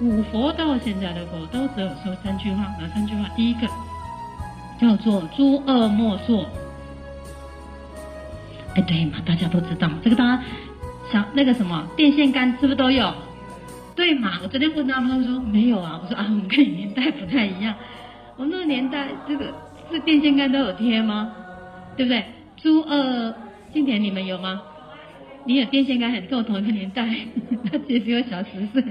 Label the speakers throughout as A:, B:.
A: 五佛到现在的佛都只有说三句话，哪三句话？第一个叫做“诸恶莫作”。哎，对嘛，大家都知道，这个大家想那个什么电线杆是不是都有？对嘛，我昨天问他们，他们说没有啊。我说啊，我们跟你年代不太一样，我们那个年代这个是电线杆都有贴吗？对不对？诸恶，今天你们有吗？你有电线杆，很跟我同一个年代，他其实比我小十岁。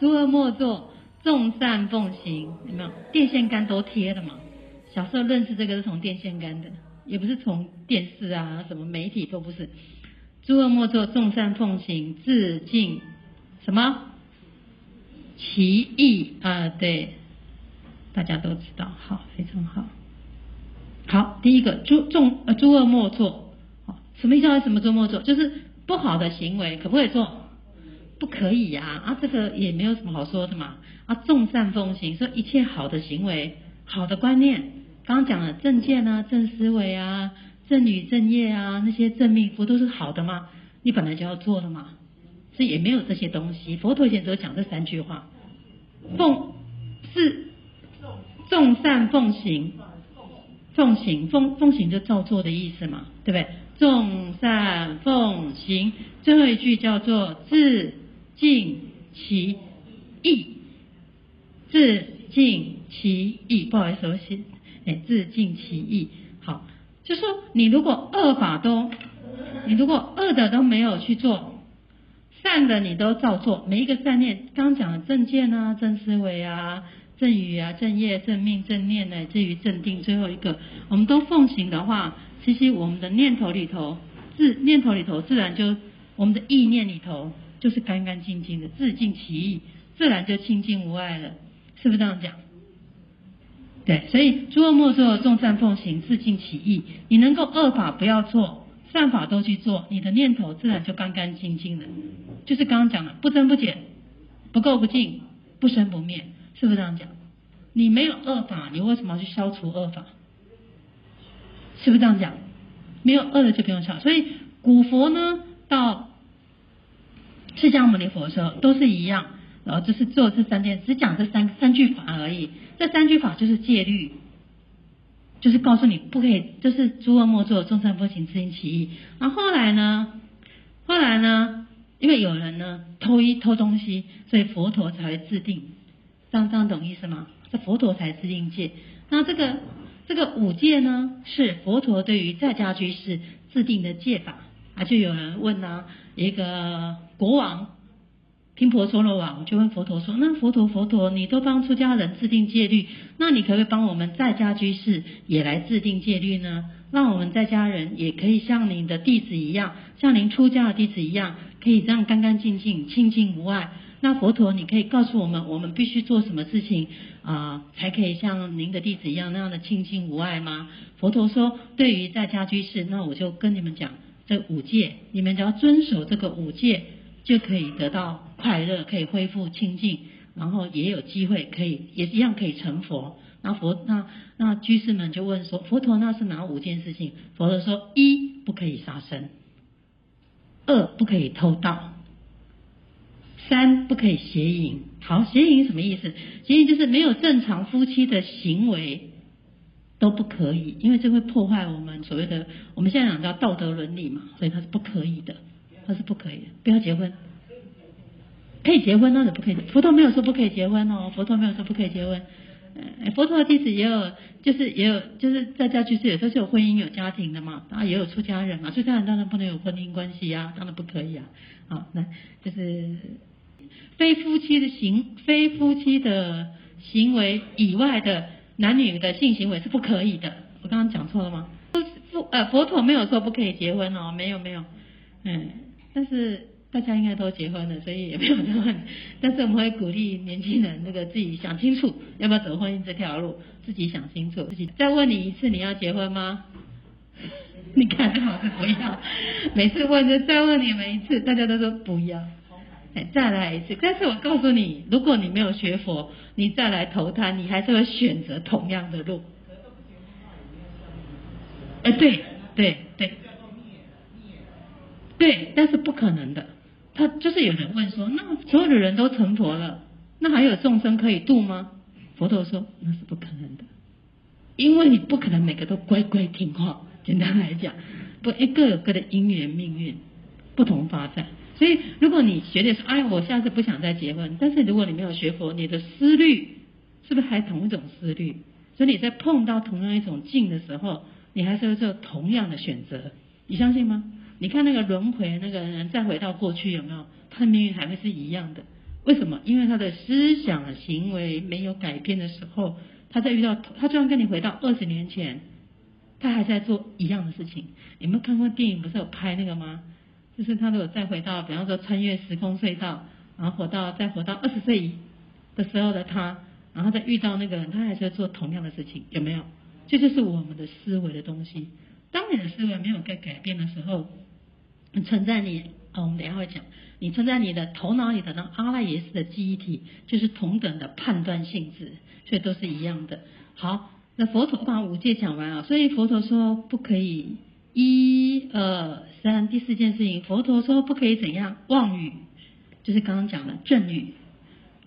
A: 诸恶莫作，众善奉行，有没有？电线杆都贴的嘛。小时候认识这个是从电线杆的，也不是从电视啊，什么媒体都不是。诸恶莫作，众善奉行，自净什么？其意啊，对，大家都知道，好，非常好。好，第一个诸众呃诸恶莫作，好，什么意思？什么诸恶莫作？就是不好的行为可不可以做？不可以呀，啊，啊，这个也没有什么好说的嘛。啊，众善奉行，说一切好的行为、好的观念，刚刚讲了正见啊、正思维啊、正语正业啊，那些正命不都是好的吗？你本来就要做的嘛。所以也没有这些东西。佛陀以前只有讲这三句话：奉是众善奉行。奉行，奉奉行就照做的意思嘛，对不对？众善奉行，最后一句叫做自净其意，自净其意。不好意思，我写，哎，自净其意。好，就说你如果恶法都，你如果恶的都没有去做，善的你都照做，每一个善念，刚刚讲的正见啊，正思维啊。正语啊，正业、正命、正念乃至于正定，最后一个，我们都奉行的话，其实我们的念头里头，自念头里头自然就，我们的意念里头就是干干净净的，自净其意，自然就清净无碍了，是不是这样讲？对，所以诸恶莫作，众善奉行，自净其意。你能够恶法不要做，善法都去做，你的念头自然就干干净净的，就是刚刚讲的，不增不减，不垢不净，不生不灭。是不是这样讲？你没有恶法，你为什么要去消除恶法？是不是这样讲？没有恶的就不用消。所以古佛呢，到释迦牟尼佛的时候都是一样，然后就是做这三件，只讲这三三句法而已。这三句法就是戒律，就是告诉你不可以，就是诸恶莫作，众善奉行，自净其意。然后后来呢，后来呢，因为有人呢偷一偷东西，所以佛陀才会制定。这样这样懂意思吗？这佛陀才制定戒。那这个这个五戒呢，是佛陀对于在家居士制定的戒法。啊，就有人问呢、一个国王频婆娑罗王就问佛陀说：“那佛陀佛陀，你都帮出家人制定戒律，那你可不可以帮我们在家居士也来制定戒律呢？让我们在家人也可以像您的弟子一样，像您出家的弟子一样，可以这样干干净净、清净无碍。”那佛陀，你可以告诉我们，我们必须做什么事情啊、才可以像您的弟子一样那样的清净无碍吗？佛陀说，对于在家居士，那我就跟你们讲这五戒，你们只要遵守这个五戒，就可以得到快乐，可以恢复清净，然后也有机会可以也一样可以成佛。那佛那那居士们就问说，佛陀那是哪五件事情？佛陀说，一不可以杀生，二不可以偷盗。三不可以邪淫，好，邪淫什么意思？邪淫就是没有正常夫妻的行为都不可以，因为这会破坏我们所谓的我们现在讲叫道德伦理嘛，所以它是不可以的，它是不可以的，不要结婚，可以结婚那是不可以。佛陀没有说不可以结婚哦，佛陀没有说不可以结婚。呃，佛陀的弟子也有，就是也有，就是在家居士有时候是有婚姻有家庭的嘛，然后也有出家人嘛，出家人当然不能有婚姻关系呀，当然不可以啊。好，那就是。非夫妻的行，非夫妻的行为以外的男女的性行为是不可以的。我刚刚讲错了吗？佛呃佛陀没有说不可以结婚哦，没有没有，嗯，但是大家应该都结婚了，所以也没有这问。但是我们会鼓励年轻人那个自己想清楚要不要走婚姻这条路，自己想清楚。自己再问你一次，你要结婚吗？你看，最好是不要。每次问就再问你们一次，大家都说不要。哎再来一次，但是我告诉你，如果你没有学佛，你再来投胎，你还是会选择同样的路。哎，对对对，对，但是不可能的。他就是有人问说，那所有的人都成佛了，那还有众生可以度吗？佛陀说那是不可能的，因为你不可能每个都乖乖听话。简单来讲，不，一个有各的因缘命运，不同发展。所以，如果你学的是，哎，我下次不想再结婚。但是，如果你没有学佛，你的思虑是不是还同一种思虑？所以你在碰到同样一种境的时候，你还是会做同样的选择。你相信吗？你看那个轮回那个人再回到过去有没有？他的命运还会是一样的。为什么？因为他的思想行为没有改变的时候，他在遇到他就算跟你回到二十年前，他还在做一样的事情。你们看过电影不是有拍那个吗？就是他如果再回到，比方说穿越时空隧道，然后活到再活到二十岁的时候的他，然后再遇到那个人，他还是会做同样的事情，有没有？这就是我们的思维的东西。当你的思维没有被改变的时候，存在你，哦，我们等下会讲，你存在你的头脑里的那阿赖耶识的记忆体，就是同等的判断性质，所以都是一样的。好，那佛陀把五戒讲完啊，所以佛陀说不可以。一二三，第四件事情，佛陀说不可以怎样妄语，就是刚刚讲的正语。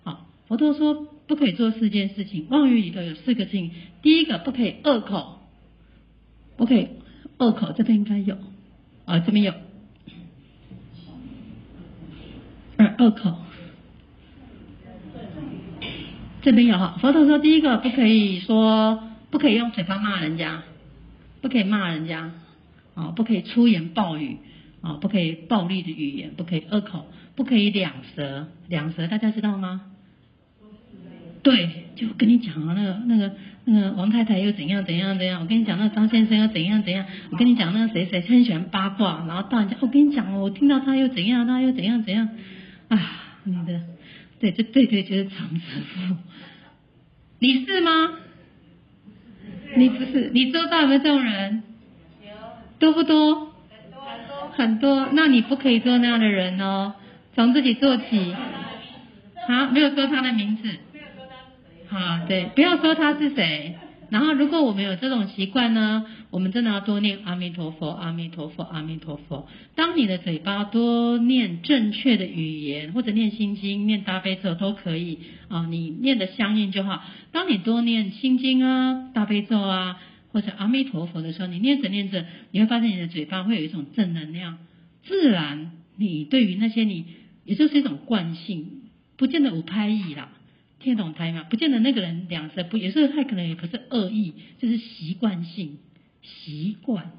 A: 好，佛陀说不可以做四件事情，妄语里头有四个事情。第一个不可以恶口，不可以恶口，这边应该有啊，这边有。二恶口，这边有哈。佛陀说第一个不可以说，不可以用嘴巴骂人家，不可以骂人家。啊，不可以粗言暴语，啊，不可以暴力的语言，不可以恶口，不可以两舌，两舌大家知道吗？对，就跟你讲啊，那个那个那个王太太又怎样怎样怎样，我跟你讲那个张先生又怎样怎样，我跟你讲那个谁谁很喜欢八卦，然后到人家，我跟你讲哦，我听到他又怎样，他又怎样怎样，啊，你的，对，这对对就是长舌妇，你是吗？你不是，你周遭有没有这种人？多不多？很多很多，那你不可以做那样的人哦，从自己做起。好，没有说他的名字。没有说他是谁。好，对，不要说他是谁。然后，如果我们有这种习惯呢，我们真的要多念阿弥陀佛，阿弥陀佛，阿弥陀佛。当你的嘴巴多念正确的语言，或者念心经、念大悲咒都可以啊，你念的相应就好。当你多念心经啊、大悲咒啊。或者阿弥陀佛的时候，你念着念着，你会发现你的嘴巴会有一种正能量，自然你对于那些你，也就是一种惯性，不见得有拍意啦，听得懂台吗？不见得那个人两舌不，有时候他可能也不是恶意，就是习惯性，习惯，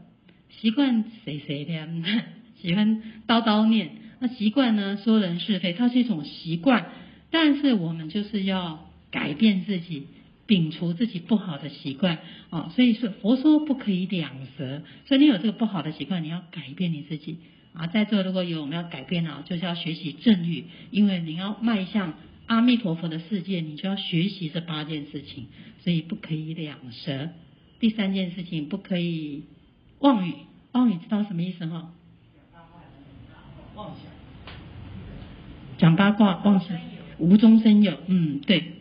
A: 习惯谁谁的，喜欢叨叨念，那习惯呢说人是非，它是一种习惯，但是我们就是要改变自己。摒除自己不好的习惯啊，所以说佛说不可以两舌，所以你有这个不好的习惯，你要改变你自己啊。在座如果有我们要改变啊，就是要学习正欲，因为你要迈向阿弥陀佛的世界，你就要学习这八件事情，所以不可以两舌。第三件事情不可以妄语，妄语知道什么意思哈？妄想，讲八卦妄想，无中生有，嗯，对。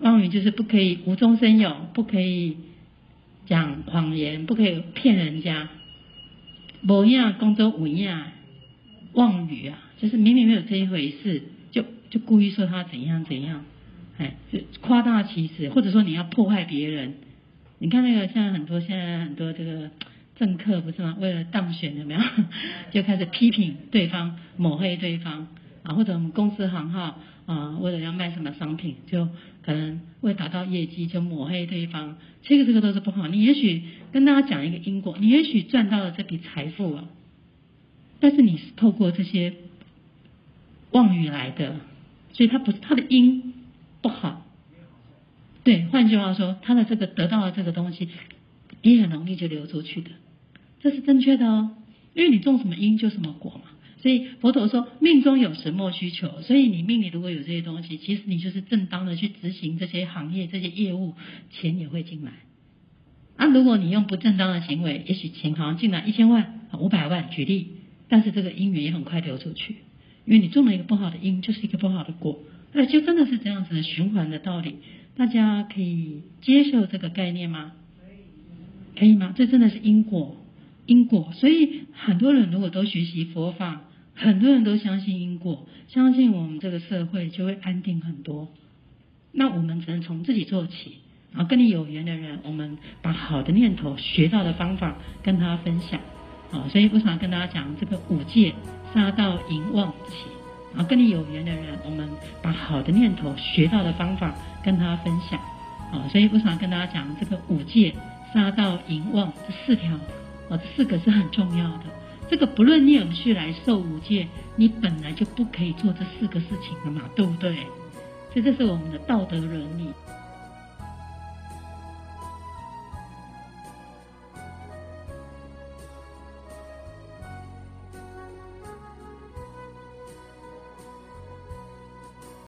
A: 妄语就是不可以无中生有，不可以讲谎言，不可以骗人家。某样工作无样，妄语啊，就是明明没有这一回事，就就故意说他怎样怎样，哎，就夸大其词，或者说你要破坏别人。你看那个现在很多现在很多这个政客不是吗？为了当选有没有？就开始批评对方，抹黑对方啊，或者我们公司行号。啊，为了要卖什么商品，就可能为达到业绩就抹黑对方，这个这个都是不好。你也许跟大家讲一个因果，你也许赚到了这笔财富啊，但是你是透过这些妄语来的，所以它不是它的因不好。对，换句话说，他的这个得到的这个东西也很容易就流出去的，这是正确的哦，因为你种什么因就什么果嘛。所以佛陀说，命中有什么需求。所以你命里如果有这些东西，其实你就是正当的去执行这些行业、这些业务，钱也会进来。啊，如果你用不正当的行为，也许钱好像进来一千万、五百万，举例，但是这个因缘也很快流出去，因为你种了一个不好的因，就是一个不好的果。那就真的是这样子的循环的道理。大家可以接受这个概念吗？可以吗？这真的是因果，因果。所以很多人如果都学习佛法。很多人都相信因果，相信我们这个社会就会安定很多。那我们只能从自己做起，然后跟你有缘的人，我们把好的念头、学到的方法跟他分享。啊，所以我想跟大家讲这个五戒杀盗淫妄起，然后跟你有缘的人，我们把好的念头、学到的方法跟他分享。啊，所以我想跟大家讲这个五戒杀盗淫妄这四条，啊，这四个是很重要的。这个不论你有没有去来受五戒，你本来就不可以做这四个事情的嘛，对不对？所以这是我们的道德伦理。